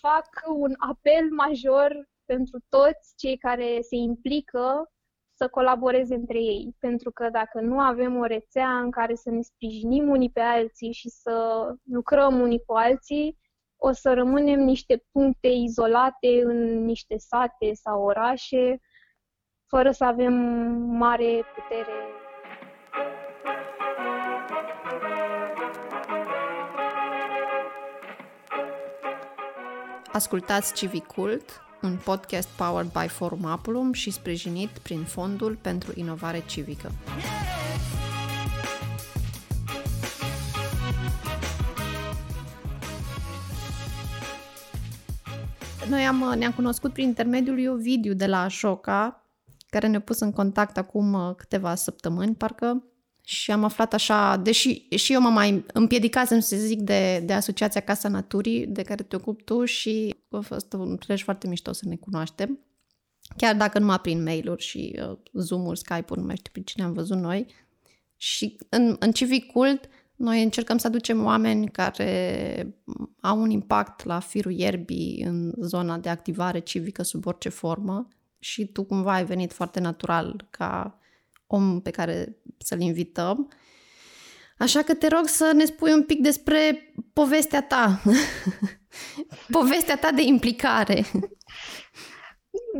fac un apel major pentru toți cei care se implică să colaboreze între ei. Pentru că dacă nu avem o rețea în care să ne sprijinim unii pe alții și să lucrăm unii cu alții, o să rămânem niște puncte izolate în niște sate sau orașe, fără să avem mare putere. Ascultați Civicult, un podcast powered by Forum Apulum și sprijinit prin Fondul pentru Inovare Civică. Noi am, ne-am cunoscut prin intermediul lui Ovidiu de la Așoca, care ne-a pus în contact acum uh, câteva săptămâni, parcă, și am aflat așa, deși și eu mă mai împiedicasem să zic de, de Asociația Casa Naturii, de care te ocupi tu și a fost un prilej foarte mișto să ne cunoaștem. Chiar dacă numai prin mail-uri și uh, Zoom-uri, Skype-uri, nu mai știu pe cine am văzut noi. Și în, în Civic Cult noi încercăm să aducem oameni care au un impact la firul ierbii în zona de activare civică sub orice formă și tu cumva ai venit foarte natural ca om pe care să-l invităm. Așa că te rog să ne spui un pic despre povestea ta. povestea ta de implicare.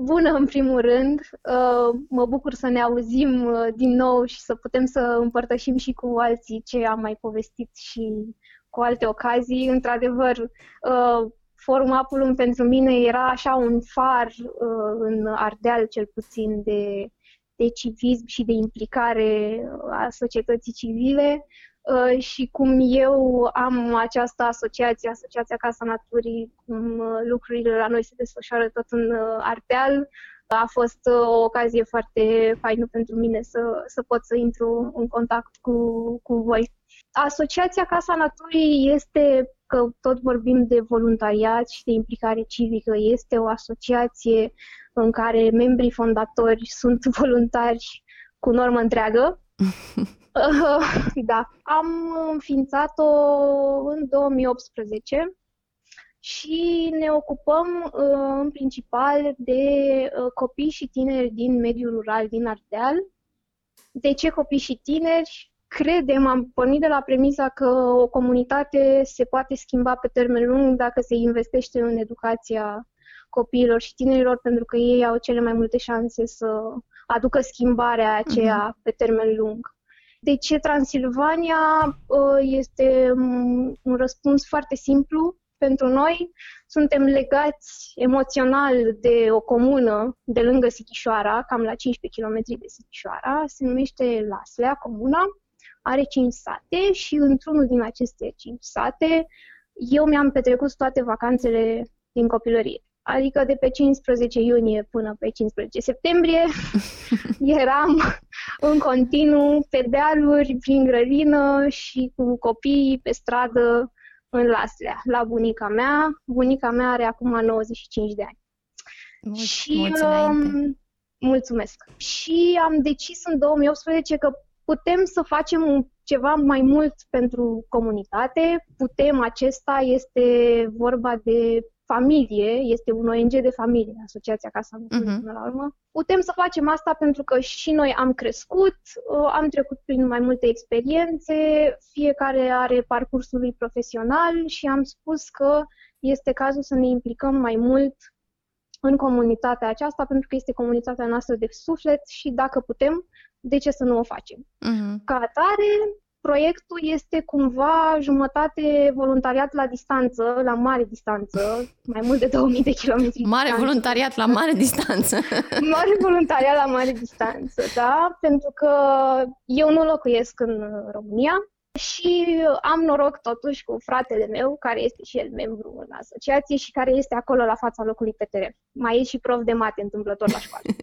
Bună, în primul rând. Uh, mă bucur să ne auzim uh, din nou și să putem să împărtășim și cu alții ce am mai povestit și cu alte ocazii. Într-adevăr, uh, Forum Apulum pentru mine era așa un far în Ardeal, cel puțin, de de civism și de implicare a societății civile uh, și cum eu am această asociație, Asociația Casa Naturii, cum uh, lucrurile la noi se desfășoară tot în uh, Ardeal, a fost o ocazie foarte faină pentru mine să, să pot să intru în contact cu, cu voi. Asociația Casa Naturii este, că tot vorbim de voluntariat și de implicare civică, este o asociație în care membrii fondatori sunt voluntari cu normă întreagă. da, am înființat-o în 2018 și ne ocupăm uh, în principal de uh, copii și tineri din mediul rural din Ardeal. De ce copii și tineri? Credem, am pornit de la premisa că o comunitate se poate schimba pe termen lung dacă se investește în educația copiilor și tinerilor, pentru că ei au cele mai multe șanse să aducă schimbarea aceea uh-huh. pe termen lung. De ce Transilvania uh, este un răspuns foarte simplu pentru noi. Suntem legați emoțional de o comună de lângă Sichișoara, cam la 15 km de Sichișoara, se numește Laslea, comuna, are 5 sate și într-unul din aceste 5 sate eu mi-am petrecut toate vacanțele din copilărie adică de pe 15 iunie până pe 15 septembrie, eram în continuu pe dealuri, prin grădină și cu copiii pe stradă în Laslea, la bunica mea. Bunica mea are acum 95 de ani. Mulți, și, mulți um, mulțumesc. Și am decis în 2018 că putem să facem ceva mai mult pentru comunitate. Putem, acesta este vorba de familie, este un ONG de familie, Asociația Casa Mutului, uh-huh. până la urmă. Putem să facem asta pentru că și noi am crescut, uh, am trecut prin mai multe experiențe, fiecare are parcursul lui profesional și am spus că este cazul să ne implicăm mai mult în comunitatea aceasta, pentru că este comunitatea noastră de suflet și dacă putem, de ce să nu o facem? Uh-huh. Ca atare, proiectul este cumva jumătate voluntariat la distanță, la mare distanță, mai mult de 2000 de kilometri. Mare distanță. voluntariat la mare distanță. mare voluntariat la mare distanță, da, pentru că eu nu locuiesc în România și am noroc totuși cu fratele meu, care este și el membru în asociație și care este acolo la fața locului pe teren. Mai e și prof de mate întâmplător la școală.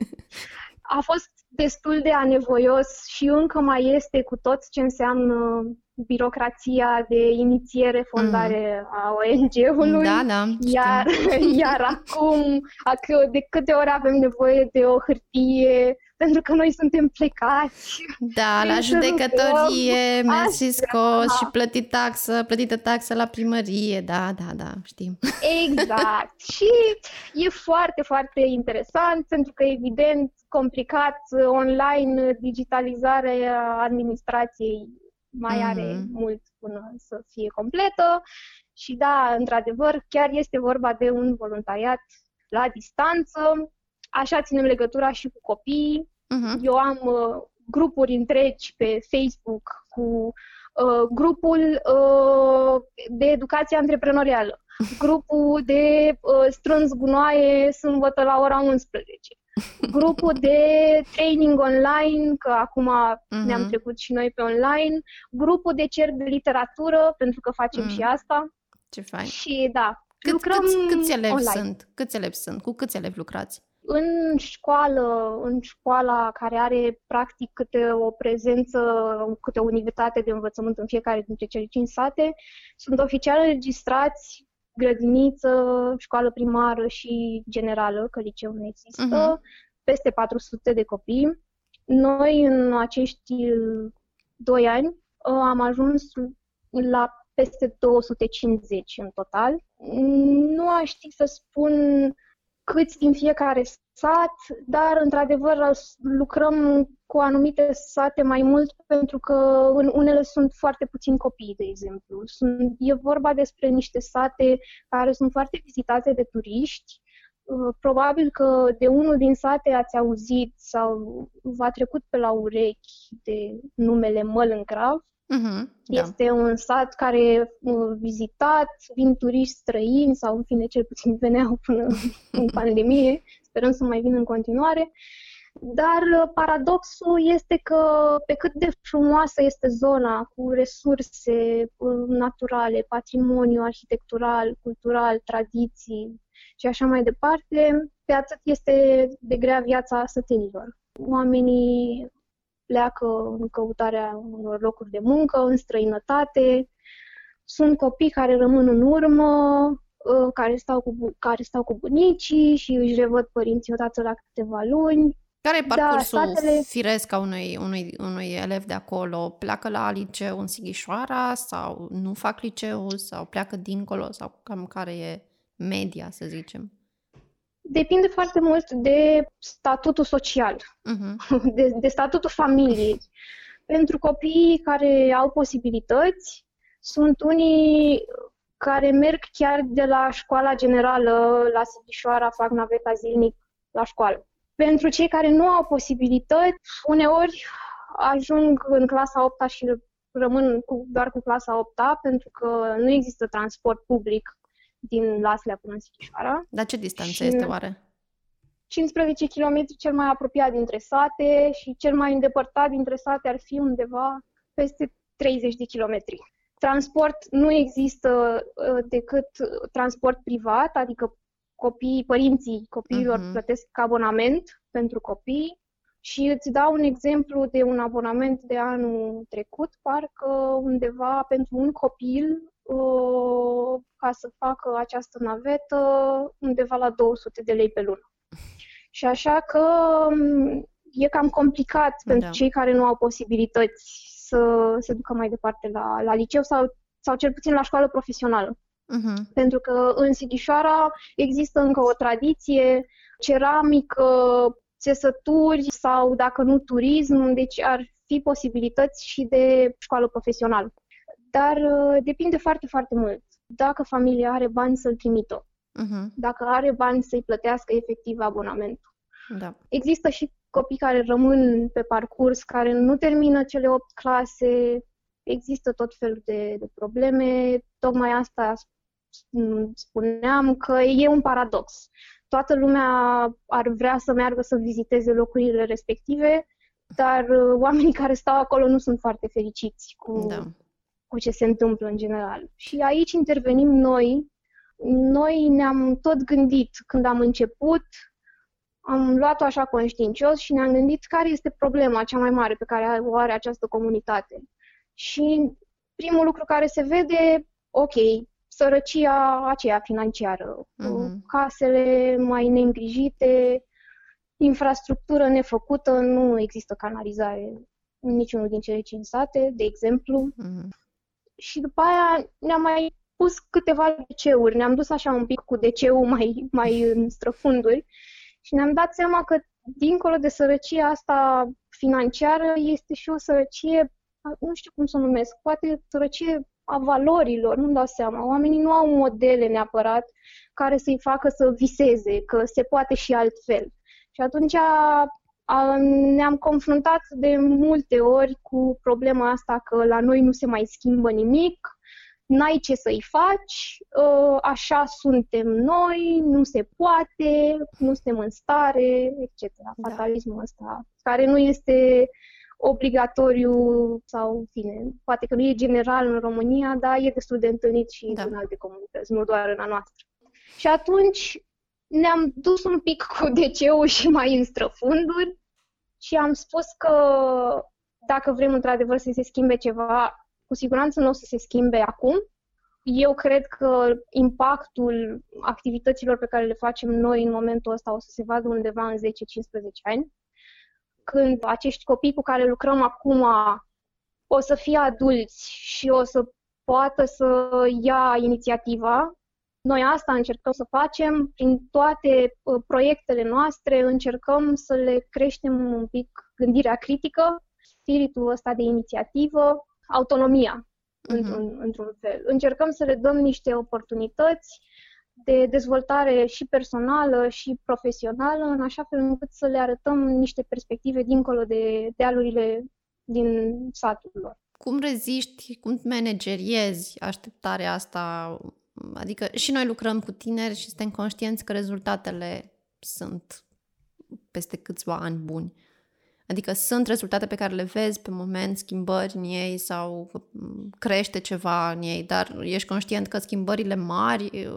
a fost destul de anevoios și încă mai este cu tot ce înseamnă birocrația de inițiere, fondare mm. a ONG-ului. Da, da. Iar, iar acum, de câte ori avem nevoie de o hârtie, pentru că noi suntem plecați. Da, la judecătorie, mersi scos da. și plătit taxă, plătită taxă la primărie, da, da, da, știm. Exact. și e foarte, foarte interesant, pentru că evident complicat online digitalizarea administrației mai mm-hmm. are mult până să fie completă. Și da, într-adevăr, chiar este vorba de un voluntariat la distanță. Așa ținem legătura și cu copiii. Uh-huh. Eu am uh, grupuri întregi pe Facebook cu uh, grupul uh, de educație antreprenorială, grupul de uh, strâns gunoaie sâmbătă la ora 11, grupul de training online, că acum uh-huh. ne-am trecut și noi pe online, grupul de cer de literatură, pentru că facem uh-huh. și asta. Ce fain. Și da, Cât, lucrăm câți, câți elevi online. sunt? Câți elevi sunt? Cu câți elevi lucrați? În școală, în școala care are practic câte o prezență, câte o unitate de învățământ în fiecare dintre cele cinci sate, sunt oficial înregistrați grădiniță, școală primară și generală, că liceu nu există, uh-huh. peste 400 de copii. Noi în acești doi ani am ajuns la peste 250 în total. Nu aș ști să spun câți din fiecare sat, dar într-adevăr lucrăm cu anumite sate mai mult pentru că în unele sunt foarte puțini copii, de exemplu. Sunt, e vorba despre niște sate care sunt foarte vizitate de turiști. Uh, probabil că de unul din sate ați auzit sau v-a trecut pe la urechi de numele Mălâncrav. Uh-huh, este da. un sat care e uh, vizitat, vin turiști străini sau în fine cel puțin veneau până în pandemie, sperăm să mai vină în continuare. Dar uh, paradoxul este că pe cât de frumoasă este zona cu resurse uh, naturale, patrimoniu arhitectural, cultural, tradiții și așa mai departe, pe atât este de grea viața sătenilor. Oamenii pleacă în căutarea unor locuri de muncă, în străinătate. Sunt copii care rămân în urmă, uh, care stau cu, care stau cu bunicii și își revăd părinții odată la câteva luni. Care e da, parcursul da, statele... firesc a unui, unui, unui elev de acolo? Pleacă la liceu în Sighișoara sau nu fac liceu sau pleacă dincolo sau cam care e media, să zicem? Depinde foarte mult de statutul social, uh-huh. de, de statutul familiei. Pentru copiii care au posibilități, sunt unii care merg chiar de la școala generală la Sighișoara, fac naveta zilnic la școală. Pentru cei care nu au posibilități, uneori ajung în clasa 8 și rămân cu, doar cu clasa 8 pentru că nu există transport public din Laslea până în Sighișoara. Dar ce distanță și este oare? 15 km cel mai apropiat dintre sate și cel mai îndepărtat dintre sate ar fi undeva peste 30 de kilometri. Transport nu există uh, decât transport privat, adică copiii, părinții copiilor uh-huh. plătesc abonament pentru copii și îți dau un exemplu de un abonament de anul trecut, parcă undeva pentru un copil ca să facă această navetă undeva la 200 de lei pe lună. Și așa că e cam complicat da. pentru cei care nu au posibilități să se ducă mai departe la, la liceu sau, sau cel puțin la școală profesională. Uh-huh. Pentru că în Sighișoara există încă o tradiție, ceramică, țesături sau, dacă nu, turism, deci ar fi posibilități și de școală profesională. Dar uh, depinde foarte, foarte mult. Dacă familia are bani să-l trimită, uh-huh. dacă are bani să-i plătească efectiv abonamentul. Da. Există și copii care rămân pe parcurs, care nu termină cele 8 clase, există tot felul de, de probleme. Tocmai asta spuneam că e un paradox. Toată lumea ar vrea să meargă să viziteze locurile respective, dar uh, oamenii care stau acolo nu sunt foarte fericiți cu, da cu ce se întâmplă în general. Și aici intervenim noi. Noi ne-am tot gândit când am început, am luat-o așa conștiincios și ne-am gândit care este problema cea mai mare pe care o are această comunitate. Și primul lucru care se vede, ok, sărăcia aceea financiară, uh-huh. casele mai neîngrijite, infrastructură nefăcută, nu există canalizare în niciunul din cele cinci sate, de exemplu. Uh-huh. Și după aia ne-am mai pus câteva deceuri, ne-am dus așa un pic cu deceul mai, mai în străfunduri și ne-am dat seama că dincolo de sărăcia asta financiară este și o sărăcie, nu știu cum să o numesc, poate sărăcie a valorilor, nu-mi dau seama. Oamenii nu au modele neapărat care să-i facă să viseze, că se poate și altfel. Și atunci a, ne-am confruntat de multe ori cu problema asta că la noi nu se mai schimbă nimic, n-ai ce să-i faci, ă, așa suntem noi, nu se poate, nu suntem în stare, etc. Da. Fatalismul ăsta, care nu este obligatoriu sau, fine, poate că nu e general în România, dar e destul de întâlnit și da. în alte comunități, nu doar în a noastră. Și atunci ne-am dus un pic cu DC-ul și mai în străfunduri și am spus că dacă vrem într-adevăr să se schimbe ceva, cu siguranță nu o să se schimbe acum. Eu cred că impactul activităților pe care le facem noi în momentul ăsta o să se vadă undeva în 10-15 ani când acești copii cu care lucrăm acum o să fie adulți și o să poată să ia inițiativa. Noi asta încercăm să facem prin toate uh, proiectele noastre, încercăm să le creștem un pic gândirea critică, spiritul ăsta de inițiativă, autonomia, uh-huh. într-un, într-un fel. Încercăm să le dăm niște oportunități de dezvoltare și personală și profesională, în așa fel încât să le arătăm niște perspective dincolo de dealurile din satul lor. Cum reziști, cum manageriezi așteptarea asta? Adică și noi lucrăm cu tineri și suntem conștienți că rezultatele sunt peste câțiva ani buni. Adică sunt rezultate pe care le vezi pe moment, schimbări în ei sau crește ceva în ei, dar ești conștient că schimbările mari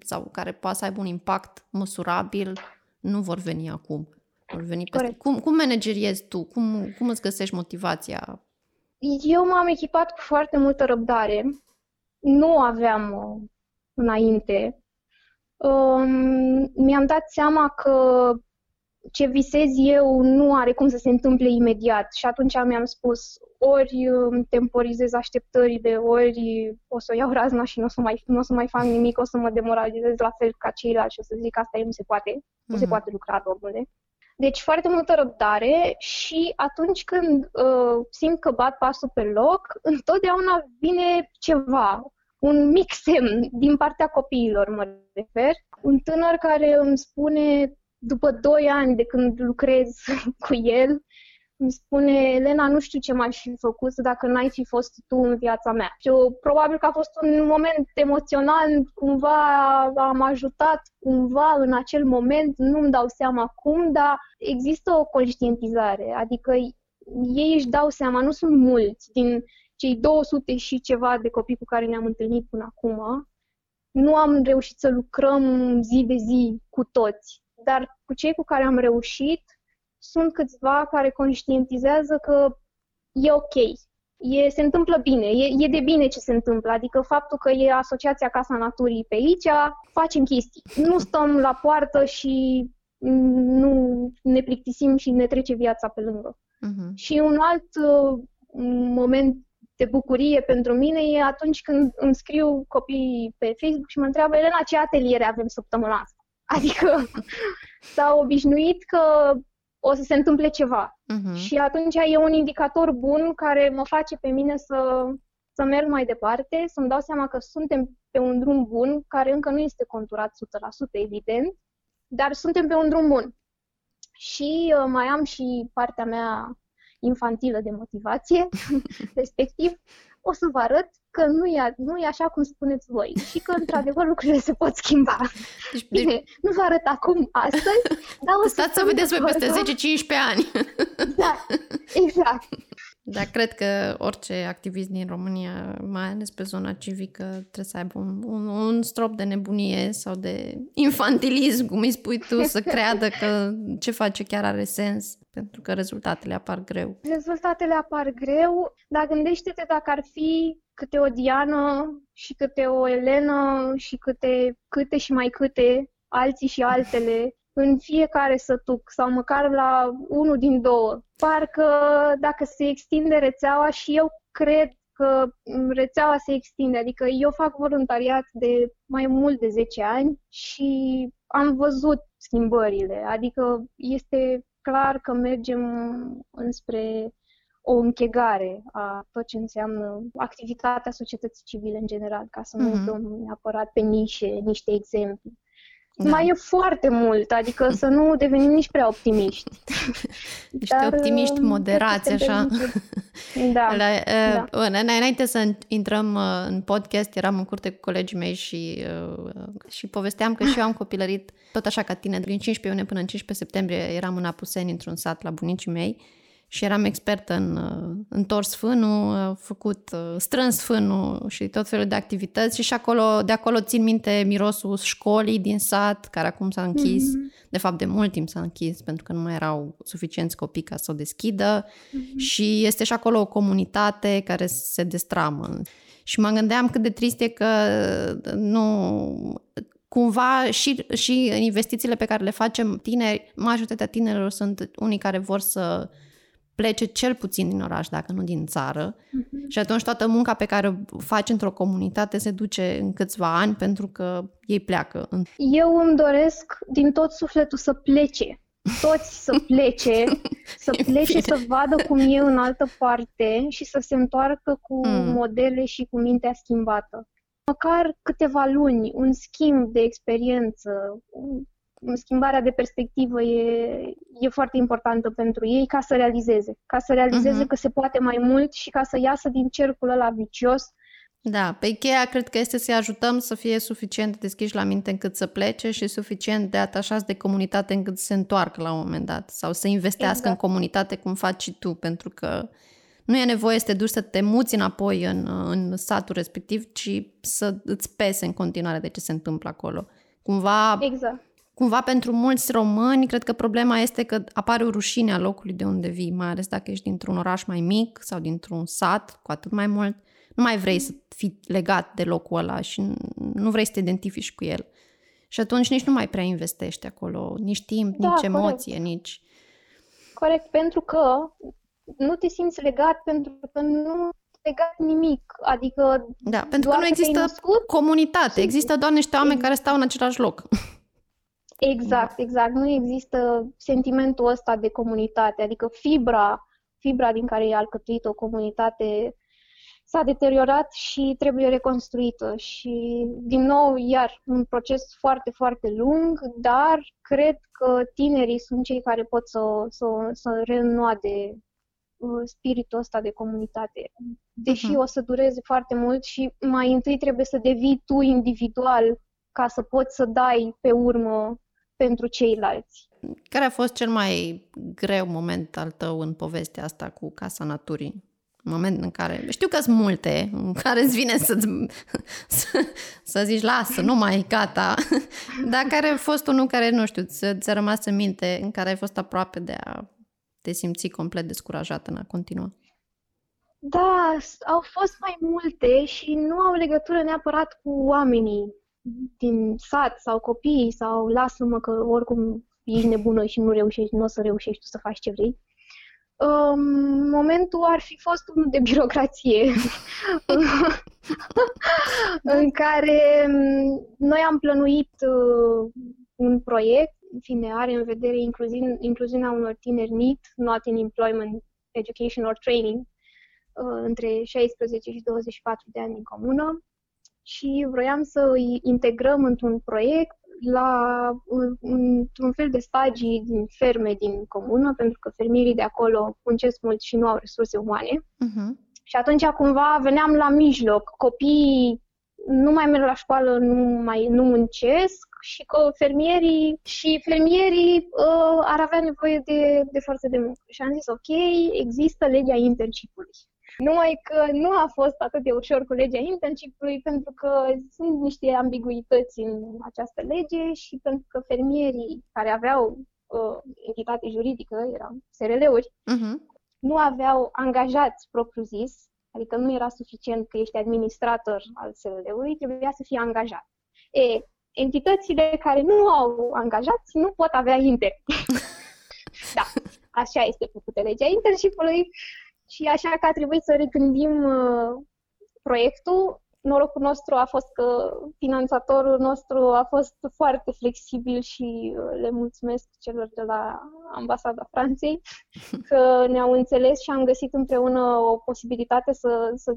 sau care poate să aibă un impact măsurabil nu vor veni acum. Vor veni peste. Cum, cum manageriezi tu? Cum, cum îți găsești motivația? Eu m-am echipat cu foarte multă răbdare. Nu aveam uh, înainte. Um, mi-am dat seama că ce visez eu nu are cum să se întâmple imediat și atunci mi-am spus ori temporizez așteptările, ori o să iau razna și nu o să mai, nu o să mai fac nimic, o să mă demoralizez la fel ca ceilalți și o să zic asta nu se poate, mm-hmm. nu se mhm. poate lucra, domnule. Deci foarte multă răbdare și atunci când uh, simt că bat pasul pe loc, întotdeauna vine ceva, un mic semn din partea copiilor, mă refer. Un tânăr care îmi spune după doi ani de când lucrez cu el, îmi spune, Elena, nu știu ce m-aș fi făcut dacă n-ai fi fost tu în viața mea. Și eu, probabil că a fost un moment emoțional, cumva am ajutat cumva în acel moment, nu-mi dau seama cum, dar există o conștientizare, adică ei își dau seama, nu sunt mulți din cei 200 și ceva de copii cu care ne-am întâlnit până acum, nu am reușit să lucrăm zi de zi cu toți dar cu cei cu care am reușit, sunt câțiva care conștientizează că e ok, e, se întâmplă bine, e, e de bine ce se întâmplă, adică faptul că e Asociația Casa Naturii pe aici, facem chestii. Nu stăm la poartă și nu ne plictisim și ne trece viața pe lângă. Uh-huh. Și un alt uh, moment de bucurie pentru mine e atunci când îmi scriu copiii pe Facebook și mă întreabă, Elena, ce ateliere avem săptămâna asta? Adică s-au obișnuit că o să se întâmple ceva. Uh-huh. Și atunci e un indicator bun care mă face pe mine să, să merg mai departe, să-mi dau seama că suntem pe un drum bun, care încă nu este conturat 100%, evident, dar suntem pe un drum bun. Și uh, mai am și partea mea infantilă de motivație, respectiv o să vă arăt că nu e, nu e așa cum spuneți voi și că, într-adevăr, lucrurile se pot schimba. Deci, Bine, deci... nu vă arăt acum astăzi, dar o să... Stați să vedeți voi peste 10-15 ani. Da, exact. Dar cred că orice activist din România, mai ales pe zona civică, trebuie să aibă un, un, un strop de nebunie sau de infantilism, cum îi spui tu, să creadă că ce face chiar are sens, pentru că rezultatele apar greu. Rezultatele apar greu, dar gândește-te dacă ar fi câte o Diana și câte o Elena și câte, câte și mai câte, alții și altele, în fiecare sătuc sau măcar la unul din două. Parcă dacă se extinde rețeaua și eu cred că rețeaua se extinde, adică eu fac voluntariat de mai mult de 10 ani și am văzut schimbările, adică este clar că mergem înspre o închegare a tot ce înseamnă activitatea societății civile în general, ca să nu mm-hmm. dăm neapărat pe nișe, niște exemple. Da. Mai e foarte mult, adică să nu devenim nici prea optimiști. Niște Dar, optimiști uh, moderați, așa. Da, La, uh, da. Înainte să intrăm uh, în podcast, eram în curte cu colegii mei și, și povesteam că și eu am copilărit tot așa ca tine, din 15 iunie până în 15 septembrie eram în Apuseni, într-un sat la bunicii mei și eram expertă în uh, întors fânul, uh, făcut uh, strâns fânul și tot felul de activități și și acolo, de acolo țin minte mirosul școlii din sat, care acum s-a închis, mm-hmm. de fapt de mult timp s-a închis pentru că nu mai erau suficienți copii ca să o deschidă mm-hmm. și este și acolo o comunitate care se destramă. Și mă gândeam cât de trist e că nu cumva și, și investițiile pe care le facem tineri, majoritatea tinerilor sunt unii care vor să plece cel puțin din oraș, dacă nu din țară. Uh-huh. Și atunci toată munca pe care o faci într-o comunitate se duce în câțiva ani pentru că ei pleacă. Eu îmi doresc din tot sufletul să plece. Toți să plece, să plece să vadă cum e în altă parte și să se întoarcă cu mm. modele și cu mintea schimbată. Măcar câteva luni, un schimb de experiență, schimbarea de perspectivă e, e foarte importantă pentru ei ca să realizeze. Ca să realizeze uh-huh. că se poate mai mult și ca să iasă din cercul ăla vicios. Da, pe cheia cred că este să-i ajutăm să fie suficient de deschiși la minte încât să plece și suficient de atașați de comunitate încât să se întoarcă la un moment dat sau să investească exact. în comunitate cum faci și tu, pentru că nu e nevoie să te duci să te muți înapoi în, în satul respectiv, ci să îți pese în continuare de ce se întâmplă acolo. Cumva exact cumva pentru mulți români, cred că problema este că apare o rușine a locului de unde vii, mai ales dacă ești dintr-un oraș mai mic sau dintr-un sat, cu atât mai mult. Nu mai vrei să fii legat de locul ăla și nu vrei să te identifici cu el. Și atunci nici nu mai prea investești acolo, nici timp, da, nici emoție, corect. nici... Corect, pentru că nu te simți legat, pentru că nu legat nimic, adică Da, pentru că nu există comunitate, există doar niște oameni care stau în același loc. Exact, exact. Nu există sentimentul ăsta de comunitate, adică fibra, fibra din care e alcătuită o comunitate s-a deteriorat și trebuie reconstruită. Și, din nou, iar un proces foarte, foarte lung, dar cred că tinerii sunt cei care pot să, să, să reînnoade uh, spiritul ăsta de comunitate. Deși uh-huh. o să dureze foarte mult și mai întâi trebuie să devii tu individual ca să poți să dai pe urmă pentru ceilalți. Care a fost cel mai greu moment al tău în povestea asta cu Casa Naturii? Moment în care, știu că sunt multe, în care îți vine să, să, să zici, lasă, nu mai, gata, dar care a fost unul care, nu știu, ți, ți-a rămas în minte, în care ai fost aproape de a te simți complet descurajat în a continua? Da, au fost mai multe și nu au legătură neapărat cu oamenii din sat sau copii sau lasă-mă că oricum ești nebună și nu reușești, nu o să reușești tu să faci ce vrei. Um, momentul ar fi fost unul de birocrație în care um, noi am plănuit uh, un proiect, în fine, are în vedere incluziunea unor tineri NEET, Not in Employment, Education or Training, uh, între 16 și 24 de ani în comună și vroiam să îi integrăm într-un proiect la, într-un fel de stagii din ferme din comună, pentru că fermierii de acolo muncesc mult și nu au resurse umane. Uh-huh. Și atunci cumva veneam la mijloc. Copiii nu mai merg la școală, nu mai nu muncesc și că fermierii și fermierii uh, ar avea nevoie de, de forță de muncă. Și am zis, ok, există legea internship-ului. Numai că nu a fost atât de ușor cu legea internship-ului pentru că sunt niște ambiguități în această lege și pentru că fermierii care aveau uh, entitate juridică, erau SRL-uri, uh-huh. nu aveau angajați propriu-zis, Adică nu era suficient că ești administrator al SL-ului, trebuia să fii angajat. E, entitățile care nu au angajați nu pot avea inter. da, așa este făcută legea internship-ului și așa că a trebuit să regândim uh, proiectul. Norocul nostru a fost că finanțatorul nostru a fost foarte flexibil și uh, le mulțumesc celor de la Ambasada Franței că ne-au înțeles și am găsit împreună o posibilitate să, să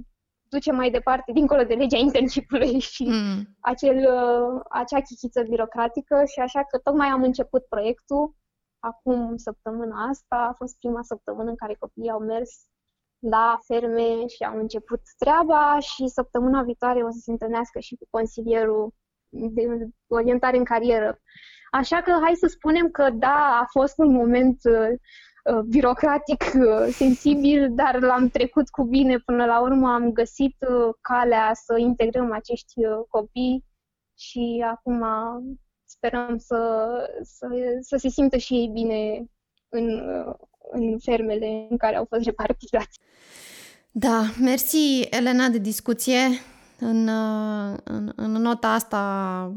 ducem mai departe, dincolo de legea internship-ului și mm. acel, uh, acea chichiță birocratică. Și așa că tocmai am început proiectul. Acum săptămâna asta, a fost prima săptămână în care copiii au mers la ferme și au început treaba și săptămâna viitoare o să se întâlnească și cu consilierul de orientare în carieră. Așa că hai să spunem că da, a fost un moment uh, uh, birocratic uh, sensibil, dar l-am trecut cu bine. Până la urmă am găsit uh, calea să integrăm acești uh, copii și acum sperăm să, să, să se simtă și ei bine în, uh, în fermele în care au fost repartizați. Da, mersi Elena de discuție. În, în, în nota asta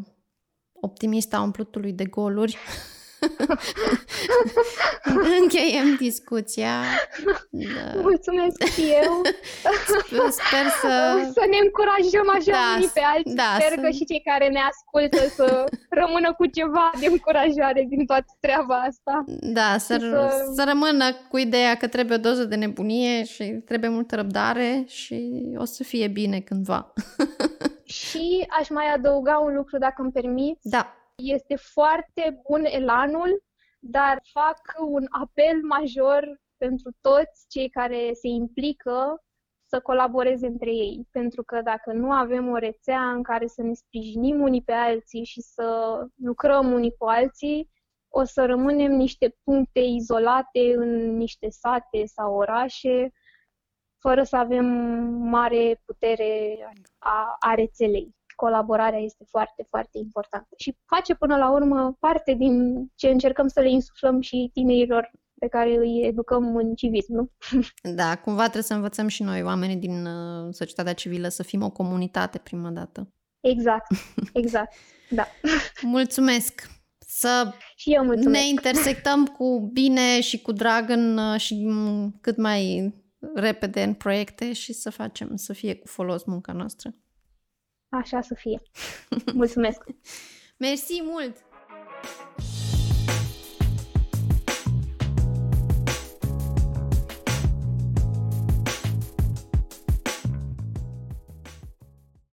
optimistă a umplutului de goluri. Încheiem discuția. Da. Mulțumesc și eu. Sper să... Să ne încurajăm așa da, unii pe alții. Da, Sper să... că și cei care ne ascultă să rămână cu ceva de încurajare din toată treaba asta. Da, să, să... să rămână cu ideea că trebuie o doză de nebunie și trebuie multă răbdare și o să fie bine cândva. și aș mai adăuga un lucru, dacă îmi permiți. Da este foarte bun elanul, dar fac un apel major pentru toți cei care se implică să colaboreze între ei. Pentru că dacă nu avem o rețea în care să ne sprijinim unii pe alții și să lucrăm unii cu alții, o să rămânem niște puncte izolate în niște sate sau orașe, fără să avem mare putere a, a rețelei colaborarea este foarte, foarte importantă și face până la urmă parte din ce încercăm să le insuflăm și tinerilor pe care îi educăm în civism, nu? Da, cumva trebuie să învățăm și noi, oamenii din uh, societatea civilă, să fim o comunitate prima dată. Exact, exact, da. Mulțumesc! Să și eu mulțumesc. ne intersectăm cu bine și cu drag în, uh, și cât mai repede în proiecte și să facem să fie cu folos munca noastră. Așa să fie. Mulțumesc! Mersi mult!